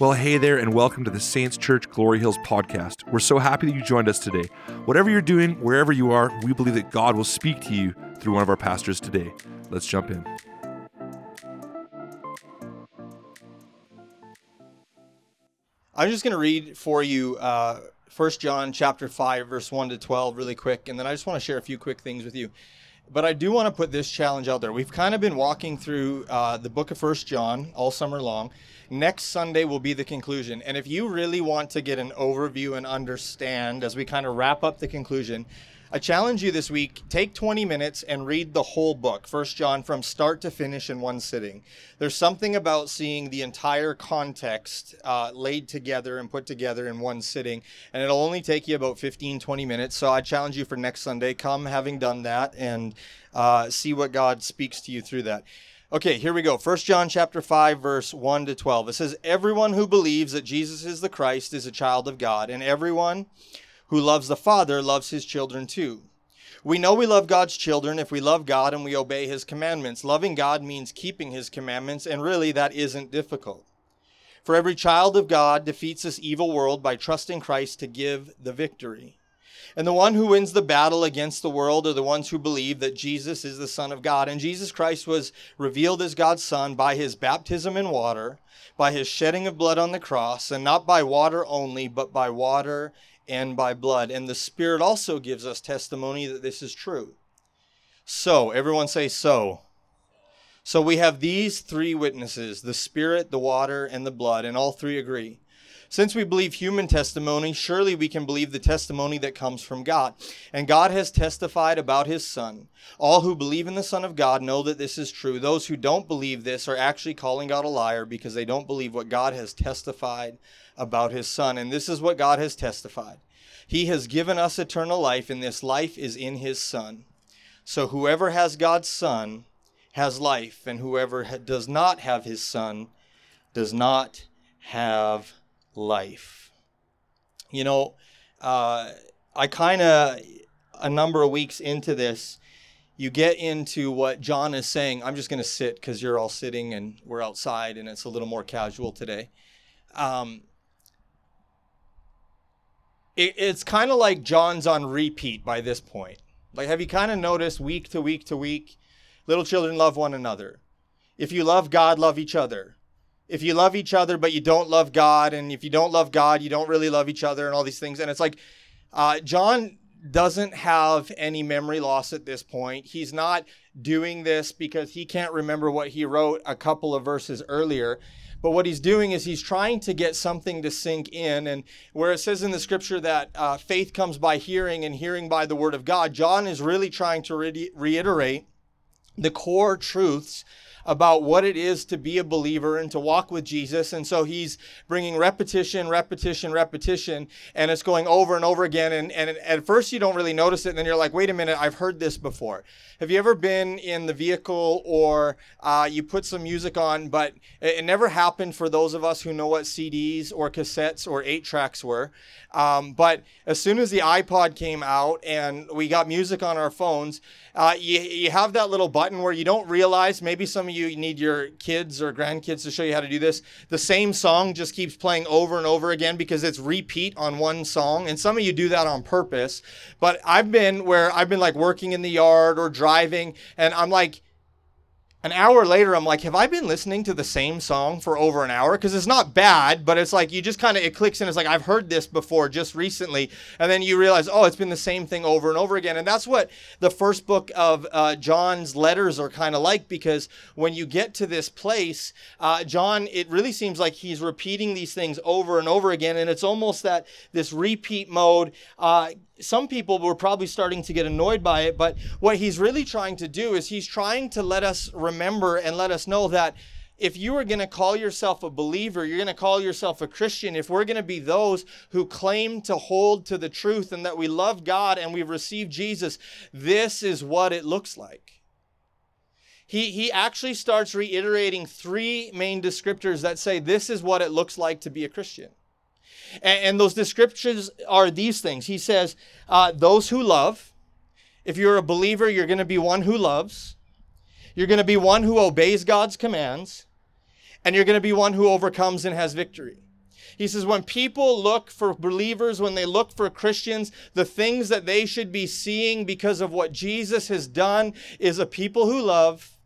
Well, hey there, and welcome to the Saints Church Glory Hills podcast. We're so happy that you joined us today. Whatever you're doing, wherever you are, we believe that God will speak to you through one of our pastors today. Let's jump in. I'm just going to read for you uh, 1 John chapter 5, verse 1 to 12, really quick, and then I just want to share a few quick things with you. But I do want to put this challenge out there. We've kind of been walking through uh, the book of First John all summer long. Next Sunday will be the conclusion. And if you really want to get an overview and understand as we kind of wrap up the conclusion, I challenge you this week take 20 minutes and read the whole book, First John, from start to finish in one sitting. There's something about seeing the entire context uh, laid together and put together in one sitting, and it'll only take you about 15, 20 minutes. So I challenge you for next Sunday, come having done that and uh, see what God speaks to you through that. Okay, here we go. First John chapter 5 verse 1 to 12. It says everyone who believes that Jesus is the Christ is a child of God, and everyone who loves the Father loves his children too. We know we love God's children if we love God and we obey his commandments. Loving God means keeping his commandments, and really that isn't difficult. For every child of God defeats this evil world by trusting Christ to give the victory. And the one who wins the battle against the world are the ones who believe that Jesus is the Son of God. And Jesus Christ was revealed as God's Son by his baptism in water, by his shedding of blood on the cross, and not by water only, but by water and by blood. And the Spirit also gives us testimony that this is true. So, everyone say so. So we have these three witnesses the Spirit, the water, and the blood, and all three agree. Since we believe human testimony, surely we can believe the testimony that comes from God. And God has testified about his Son. All who believe in the Son of God know that this is true. Those who don't believe this are actually calling God a liar because they don't believe what God has testified about his Son. And this is what God has testified He has given us eternal life, and this life is in his Son. So whoever has God's Son has life, and whoever does not have his Son does not have life. You know, uh, I kind of, a number of weeks into this, you get into what John is saying. I'm just going to sit because you're all sitting and we're outside and it's a little more casual today. Um, it, it's kind of like John's on repeat by this point. Like, have you kind of noticed week to week to week, little children love one another? If you love God, love each other if you love each other but you don't love God, and if you don't love God, you don't really love each other, and all these things. And it's like uh, John doesn't have any memory loss at this point. He's not doing this because he can't remember what he wrote a couple of verses earlier. But what he's doing is he's trying to get something to sink in. And where it says in the scripture that uh, faith comes by hearing and hearing by the word of God, John is really trying to re- reiterate the core truths about what it is to be a believer and to walk with Jesus. And so he's bringing repetition, repetition, repetition, and it's going over and over again. And, and at first you don't really notice it. And then you're like, wait a minute, I've heard this before. Have you ever been in the vehicle or uh, you put some music on, but it, it, never happened for those of us who know what CDs or cassettes or eight tracks were. Um, but as soon as the iPod came out and we got music on our phones, uh, you, you have that little button where you don't realize, maybe some of you need your kids or grandkids to show you how to do this. The same song just keeps playing over and over again because it's repeat on one song. And some of you do that on purpose. But I've been where I've been like working in the yard or driving, and I'm like, an hour later i'm like have i been listening to the same song for over an hour? Because it's not bad but it's like you just kind of it clicks in. It's like i've heard this before just recently. And then you realize oh it's been the same thing over and over again. And that's what the first book of uh, john's letters are kind of like because when you get to this place uh, john it really seems like he's repeating these things over and over again. And it's almost that this repeat mode uh, some people were probably starting to get annoyed by it, but what he's really trying to do is he's trying to let us remember and let us know that if you are going to call yourself a believer, you're going to call yourself a Christian, if we're going to be those who claim to hold to the truth and that we love God and we've received Jesus, this is what it looks like. He, he actually starts reiterating three main descriptors that say this is what it looks like to be a Christian. And, and those descriptions are these things. He says, uh, those who love. If you're a believer, you're going to be one who loves. You're going to be one who obeys God's commands. And you're going to be one who overcomes and has victory. He says, when people look for believers, when they look for Christians, the things that they should be seeing because of what Jesus has done is a people who love,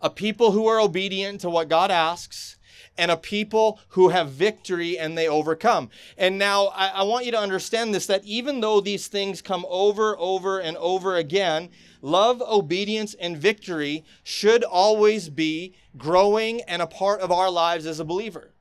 a people who are obedient to what God asks, and a people who have victory and they overcome. And now I, I, want you to understand this that even though these things come over, over, and over again, love, obedience, and victory should always be growing and a part of our lives as a believer.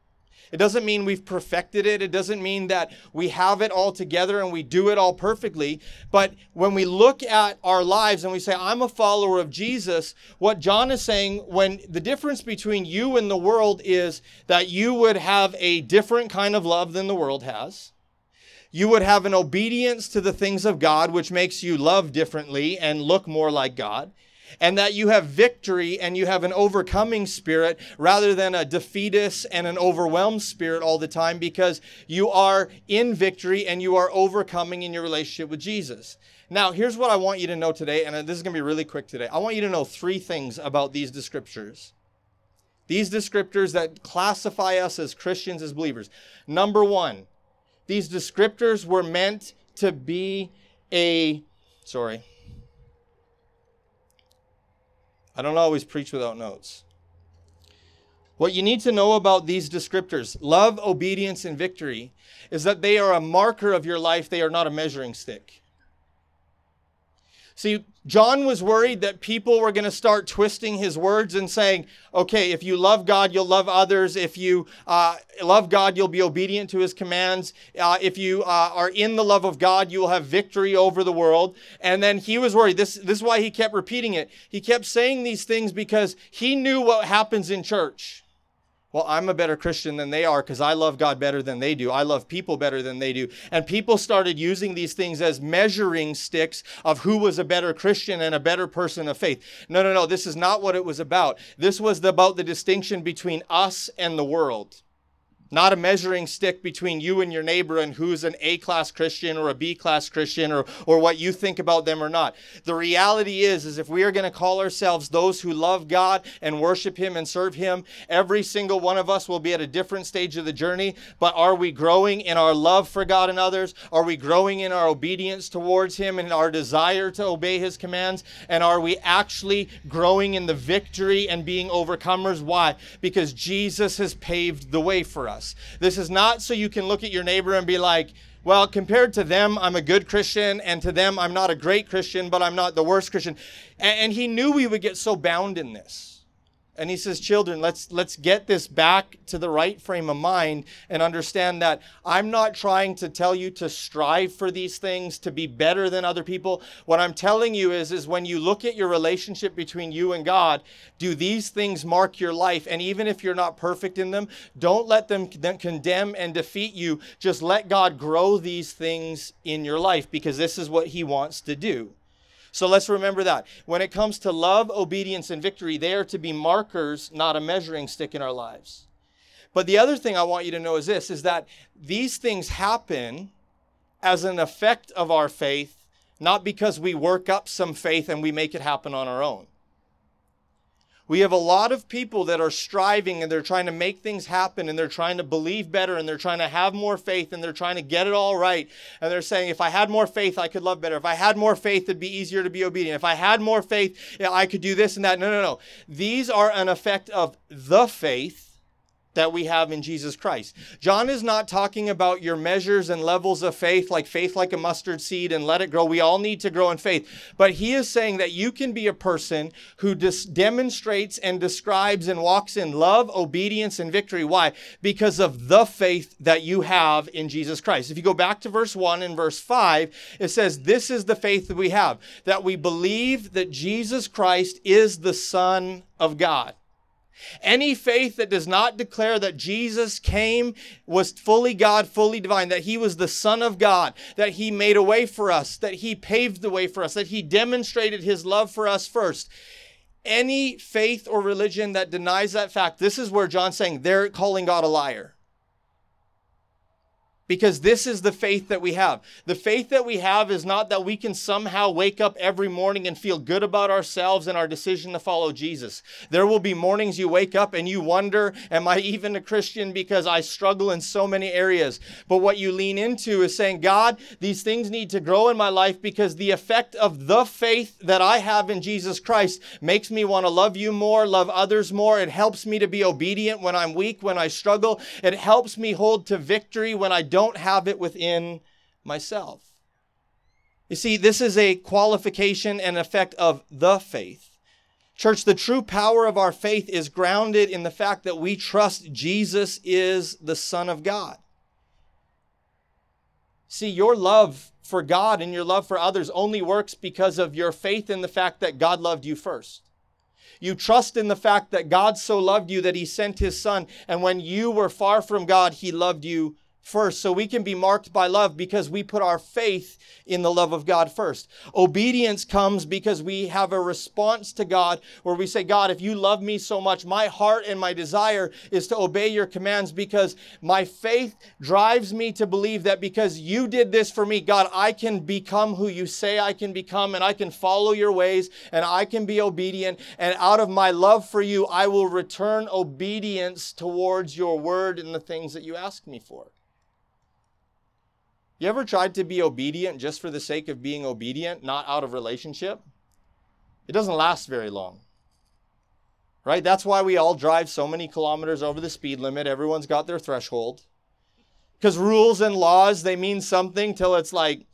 It doesn't mean we've perfected it. It doesn't mean that we have it all together and we do it all perfectly. But when we look at our lives and we say, I'm a follower of Jesus, what John is saying, when the difference between you and the world is that you would have a different kind of love than the world has. You would have an obedience to the things of God, which makes you love differently and look more like God and that you have victory and you have an overcoming spirit rather than a defeatist and an overwhelmed spirit all the time because you are in victory and you are overcoming in your relationship with Jesus. Now, here's what I want you to know today, and this is going to be really quick today. I want you to know three things about these descriptors. These descriptors that classify us as Christians, as believers. Number one, these descriptors were meant to be a, sorry, I don't always preach without notes. What you need to know about these descriptors, love, obedience, and victory, is that they are a marker of your life, they are not a measuring stick. See, John was worried that people were going to start twisting his words and saying, okay, if you love God, you'll love others. If you uh, love God, you'll be obedient to his commands. Uh, if you uh, are in the love of God, you will have victory over the world. And then he was worried. This, this is why he kept repeating it. He kept saying these things because he knew what happens in church well, I'm a better Christian than they are because I love God better than they do. I love people better than they do. And people started using these things as measuring sticks of who was a better Christian and a better person of faith. No, no, no. This is not what it was about. This was about the distinction between us and the world not a measuring stick between you and your neighbor and who's an A class Christian or a B class Christian or, or what you think about them or not. The reality is, is if we are going to call ourselves those who love God and worship Him and serve Him, every single one of us will be at a different stage of the journey. But are we growing in our love for God and others? Are we growing in our obedience towards Him and our desire to obey His commands? And are we actually growing in the victory and being overcomers? Why? Because Jesus has paved the way for us us. This is not so you can look at your neighbor and be like, well, compared to them, I'm a good Christian, and to them, I'm not a great Christian, but I'm not the worst Christian. And, he knew we would get so bound in this. And he says, children, let's let's get this back to the right frame of mind and understand that I'm not trying to tell you to strive for these things to be better than other people. What I'm telling you is, is when you look at your relationship between you and God, do these things mark your life? And even if you're not perfect in them, don't let them condemn and defeat you. Just let God grow these things in your life because this is what He wants to do. So let's remember that. When it comes to love, obedience, and victory, they are to be markers, not a measuring stick in our lives. But the other thing I want you to know is this is that these things happen as an effect of our faith, not because we work up some faith and we make it happen on our own. We have a lot of people that are striving and they're trying to make things happen and they're trying to believe better and they're trying to have more faith and they're trying to get it all right. And they're saying, if I had more faith, I could love better. If I had more faith, it'd be easier to be obedient. If I had more faith, I could do this and that. No, no, no. These are an effect of the faith that we have in Jesus Christ. John is not talking about your measures and levels of faith, like faith like a mustard seed and let it grow. We all need to grow in faith. But he is saying that you can be a person who dis- demonstrates and describes and walks in love, obedience, and victory. Why? Because of the faith that you have in Jesus Christ. If you go back to verse 1 and verse 5, it says, This is the faith that we have, that we believe that Jesus Christ is the Son of God. Any faith that does not declare that Jesus came, was fully God, fully divine, that he was the Son of God, that he made a way for us, that he paved the way for us, that he demonstrated his love for us first. Any faith or religion that denies that fact, this is where John's saying they're calling God a liar. Because this is the faith that we have. The faith that we have is not that we can somehow wake up every morning and feel good about ourselves and our decision to follow Jesus. There will be mornings you wake up and you wonder, Am I even a Christian? Because I struggle in so many areas. But what you lean into is saying, God, these things need to grow in my life because the effect of the faith that I have in Jesus Christ makes me want to love you more, love others more. It helps me to be obedient when I'm weak, when I struggle. It helps me hold to victory when I don't have it within myself. You see, this is a qualification and effect of the faith. Church, the true power of our faith is grounded in the fact that we trust Jesus is the Son of God. See, your love for God and your love for others only works because of your faith in the fact that God loved you first. You trust in the fact that God so loved you that he sent his son, and when you were far from God, he loved you first so we can be marked by love because we put our faith in the love of God first. Obedience comes because we have a response to God where we say, God, if you love me so much, my heart and my desire is to obey your commands because my faith drives me to believe that because you did this for me, God, I can become who you say I can become and I can follow your ways and I can be obedient. And out of my love for you, I will return obedience towards your word and the things that you ask me for. You ever tried to be obedient just for the sake of being obedient, not out of relationship? It doesn't last very long. Right? That's why we all drive so many kilometers over the speed limit. Everyone's got their threshold. Because rules and laws, they mean something till it's like,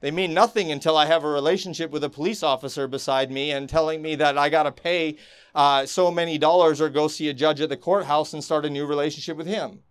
they mean nothing until I have a relationship with a police officer beside me and telling me that I got to pay uh, so many dollars or go see a judge at the courthouse and start a new relationship with him.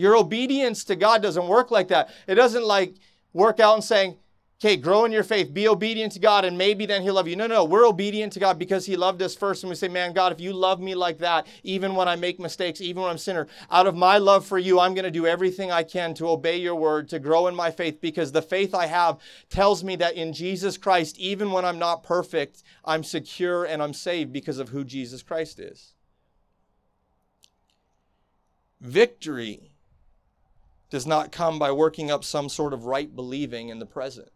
Your obedience to God doesn't work like that. It doesn't like work out and saying, okay, grow in your faith, be obedient to God, and maybe then He'll love you. No, no, we're obedient to God because He loved us first. And we say, man, God, if you love me like that, even when I make mistakes, even when I'm sinner, out of my love for you, I'm going to do everything I can to obey your word, to grow in my faith, because the faith I have tells me that in Jesus Christ, even when I'm not perfect, I'm secure and I'm saved because of who Jesus Christ is. Victory does not come by working up some sort of right believing in the present.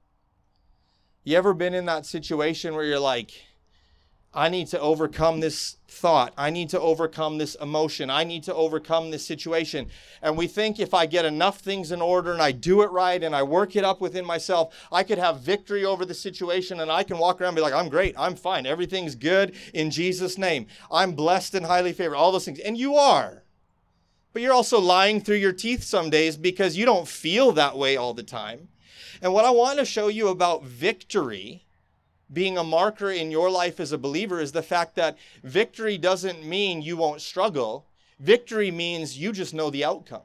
You ever been in that situation where you're like, I need to overcome this thought. I need to overcome this emotion. I need to overcome this situation. And we think if I get enough things in order and I do it right and I work it up within myself, I could have victory over the situation and I can walk around and be like, I'm great. I'm fine. Everything's good in Jesus' name. I'm blessed and highly favored. All those things. And you are. But you're also lying through your teeth some days because you don't feel that way all the time. And what I want to show you about victory being a marker in your life as a believer is the fact that victory doesn't mean you won't struggle. Victory means you just know the outcome.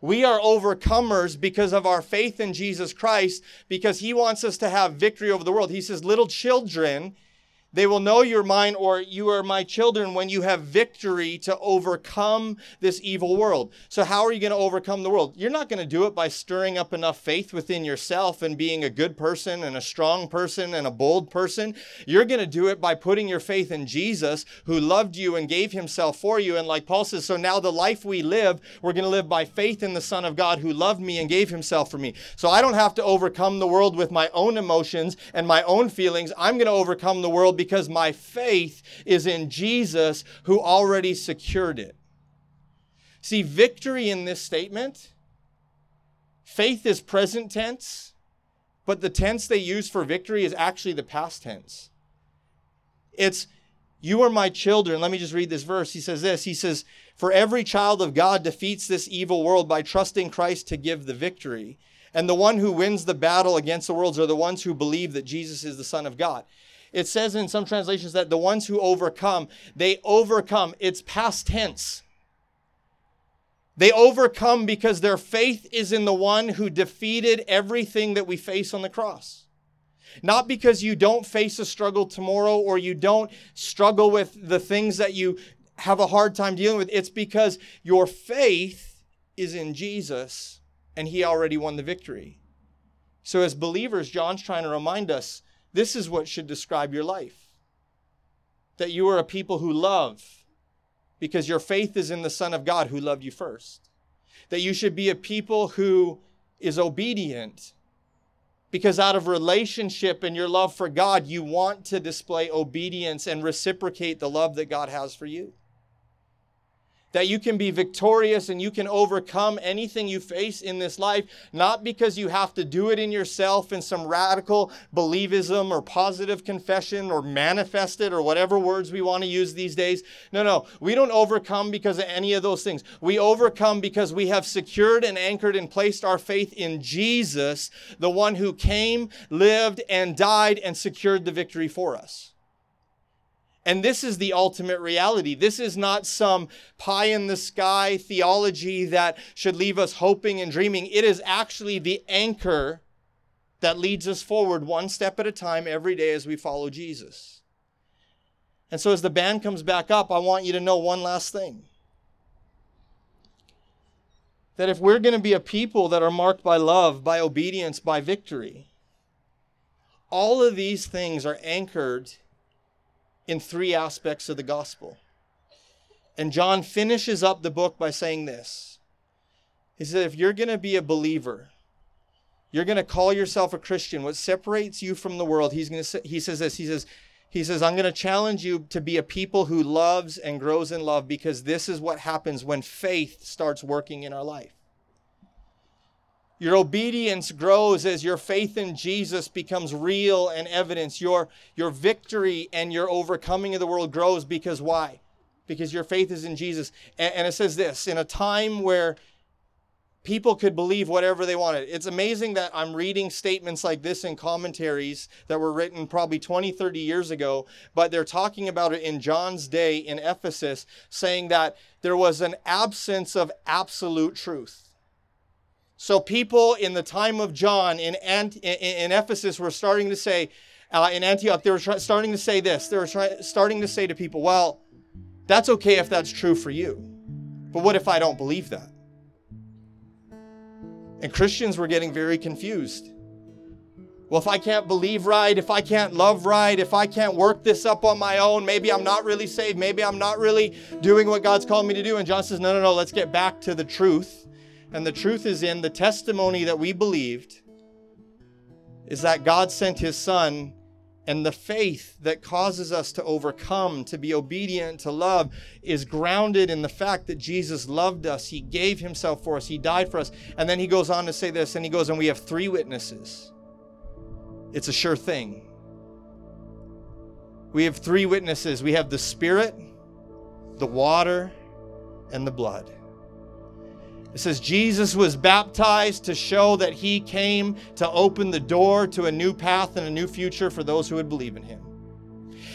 We are overcomers because of our faith in Jesus Christ, because He wants us to have victory over the world. He says, Little children, they will know you're mine or you are my children when you have victory to overcome this evil world. So, how are you going to overcome the world? You're not going to do it by stirring up enough faith within yourself and being a good person and a strong person and a bold person. You're going to do it by putting your faith in Jesus who loved you and gave himself for you. And like Paul says, so now the life we live, we're going to live by faith in the Son of God who loved me and gave himself for me. So, I don't have to overcome the world with my own emotions and my own feelings. I'm going to overcome the world because my faith is in Jesus who already secured it. See, victory in this statement, faith is present tense, but the tense they use for victory is actually the past tense. It's, you are my children. Let me just read this verse. He says this He says, For every child of God defeats this evil world by trusting Christ to give the victory. And the one who wins the battle against the worlds are the ones who believe that Jesus is the Son of God. It says in some translations that the ones who overcome, they overcome. It's past tense. They overcome because their faith is in the one who defeated everything that we face on the cross. Not because you don't face a struggle tomorrow or you don't struggle with the things that you have a hard time dealing with. It's because your faith is in Jesus and he already won the victory. So, as believers, John's trying to remind us this is what should describe your life that you are a people who love, because your faith is in the Son of God who loved you first. That you should be a people who is obedient because out of relationship and your love for God, you want to display obedience and reciprocate the love that God has for you that you can be victorious and you can overcome anything you face in this life, not because you have to do it in yourself in some radical believism or positive confession or manifest it or whatever words we want to use these days. No, no, we don't overcome because of any of those things. We overcome because we have secured and anchored and placed our faith in Jesus, the one who came, lived, and died and secured the victory for us. And this is the ultimate reality. This is not some pie in the sky theology that should leave us hoping and dreaming. It is actually the anchor that leads us forward one step at a time every day as we follow Jesus. And so, as the band comes back up, I want you to know one last thing that if we're going to be a people that are marked by love, by obedience, by victory, all of these things are anchored in three aspects of the gospel. And John finishes up the book by saying this He said, If you're going to be a believer, you're going to call yourself a Christian, what separates you from the world, he's going to say, he says this, he says, he says, I'm going to challenge you to be a people who loves and grows in love because this is what happens when faith starts working in our life. Your obedience grows as your faith in Jesus becomes real and evidence. Your, your victory and your overcoming of the world grows because why? Because your faith is in Jesus. And, and it says this in a time where people could believe whatever they wanted. It's amazing that I'm reading statements like this in commentaries that were written probably 20, 30 years ago, but they're talking about it in John's day in Ephesus, saying that there was an absence of absolute truth so people in the time of John in, Ant- in Ephesus were starting to say, uh, in Antioch, they were try- starting to say this. They were try- starting to say to people, well, that's okay if that's true for you. But what if I don't believe that? And Christians were getting very confused. Well, if I can't believe right, if I can't love right, if I can't work this up on my own, maybe I'm not really saved. Maybe I'm not really doing what God's called me to do. And John says, no, no, no, let's get back to the truth. And the truth is in the testimony that we believed is that God sent his son and the faith that causes us to overcome, to be obedient, to love, is grounded in the fact that Jesus loved us. He gave himself for us. He died for us. And then he goes on to say this, and he goes, and we have three witnesses. It's a sure thing. We have three witnesses we have the Spirit, the water, and the blood. It says Jesus was baptized to show that he came to open the door to a new path and a new future for those who would believe in him.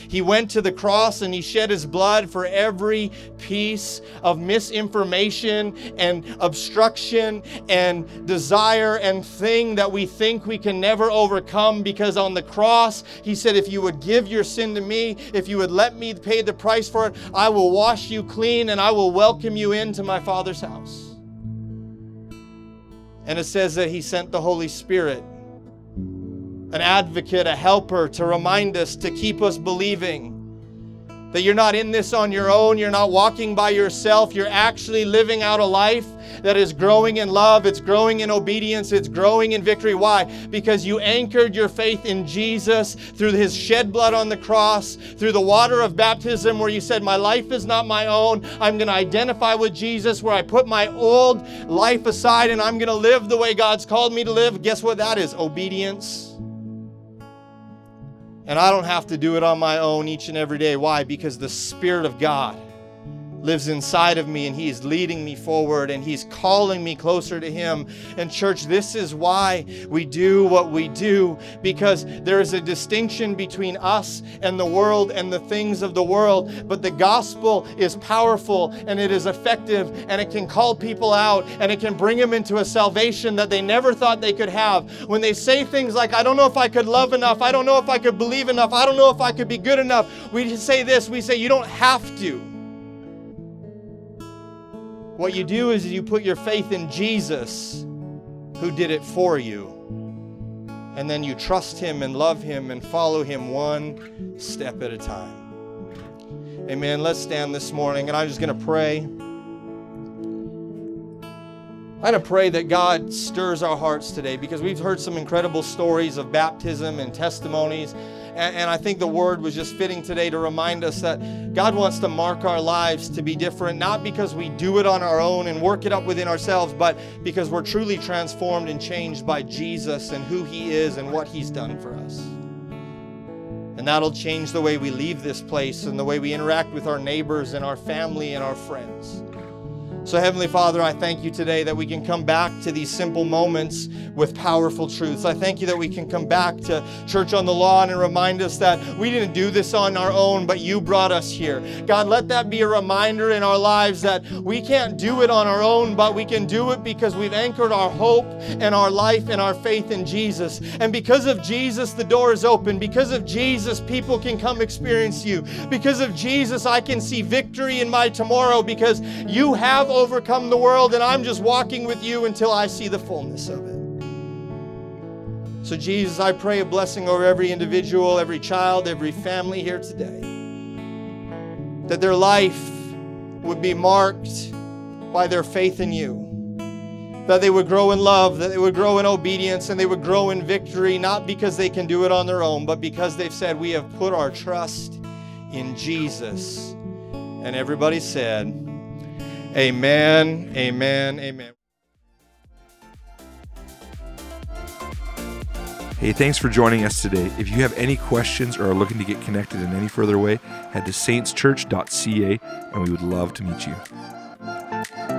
He went to the cross and he shed his blood for every piece of misinformation and obstruction and desire and thing that we think we can never overcome because on the cross, he said, If you would give your sin to me, if you would let me pay the price for it, I will wash you clean and I will welcome you into my Father's house. And it says that He sent the Holy Spirit, an advocate, a helper to remind us, to keep us believing that you're not in this on your own, you're not walking by yourself, you're actually living out a life that is growing in love, it's growing in obedience, it's growing in victory. Why? Because you anchored your faith in Jesus through his shed blood on the cross, through the water of baptism, where you said, My life is not my own. I'm going to identify with Jesus, where I put my old life aside and I'm going to live the way God's called me to live. Guess what that is? Obedience. And I don't have to do it on my own each and every day. Why? Because the Spirit of God lives inside of me and He is leading me forward and He's calling me closer to Him. And, church, this is why we do what we do because there is a distinction between us and the world and the things of the world. But the gospel is powerful and it is effective and it can call people out and it can bring them into a salvation that they never thought they could have. When they say things like, I don't know if I could love enough, I don't know if I could believe enough, I don't know if I could be good enough, we say this we say, You don't have to. What you do is you put your faith in Jesus who did it for you. And then you trust him and love him and follow him one step at a time. Amen. Let's stand this morning, and I'm just going to pray. I'm going to pray that God stirs our hearts today because we've heard some incredible stories of baptism and testimonies. And, and, I think the word was just fitting today to remind us that God wants to mark our lives to be different, not because we do it on our own and work it up within ourselves, but because we're truly transformed and changed by Jesus and who He is and what He's done for us. And that'll change the way we leave this place and the way we interact with our neighbors and our family and our friends. So, Heavenly Father, I thank you today that we can come back to these simple moments with powerful truths. I thank you that we can come back to Church on the Lawn and remind us that we didn't do this on our own, but you brought us here. God, let that be a reminder in our lives that we can't do it on our own, but we can do it because we've anchored our hope and our life and our faith in Jesus. And because of Jesus, the door is open. Because of Jesus, people can come experience you. Because of Jesus, I can see victory in my tomorrow because you have overcome the world, and I'm just walking with you until I see the fullness of it. So, Jesus, I pray a blessing over every individual, every child, every family here today. That their life would be marked by their faith in you. That they would grow in love, that they would grow in obedience, and they would grow in victory, not because they can do it on their own, but because they've said, We have put our trust in Jesus. And everybody said, Amen, amen, amen. Hey, thanks for joining us today. If you have any questions or are looking to get connected in any further way, head to saintschurch.ca and we would love to meet you.